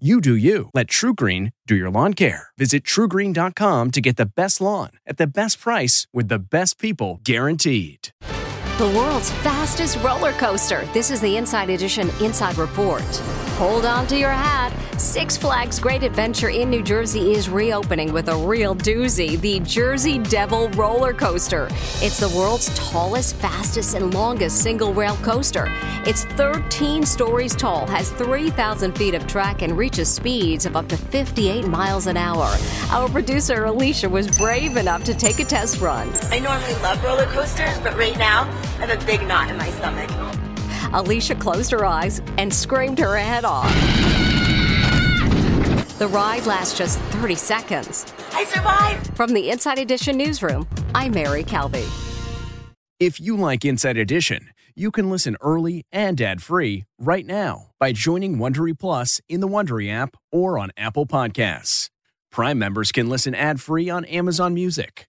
You do you. Let TruGreen do your lawn care. Visit trugreen.com to get the best lawn at the best price with the best people guaranteed. The world's fastest roller coaster. This is the Inside Edition Inside Report. Hold on to your hat. Six Flags Great Adventure in New Jersey is reopening with a real doozy the Jersey Devil roller coaster. It's the world's tallest, fastest, and longest single rail coaster. It's 13 stories tall, has 3,000 feet of track, and reaches speeds of up to 58 miles an hour. Our producer Alicia was brave enough to take a test run. I normally love roller coasters, but right now I have a big knot in my stomach. Alicia closed her eyes and screamed her head off. The ride lasts just 30 seconds. I survived! From the Inside Edition newsroom, I'm Mary Calvi. If you like Inside Edition, you can listen early and ad-free right now by joining Wondery Plus in the Wondery app or on Apple Podcasts. Prime members can listen ad-free on Amazon Music.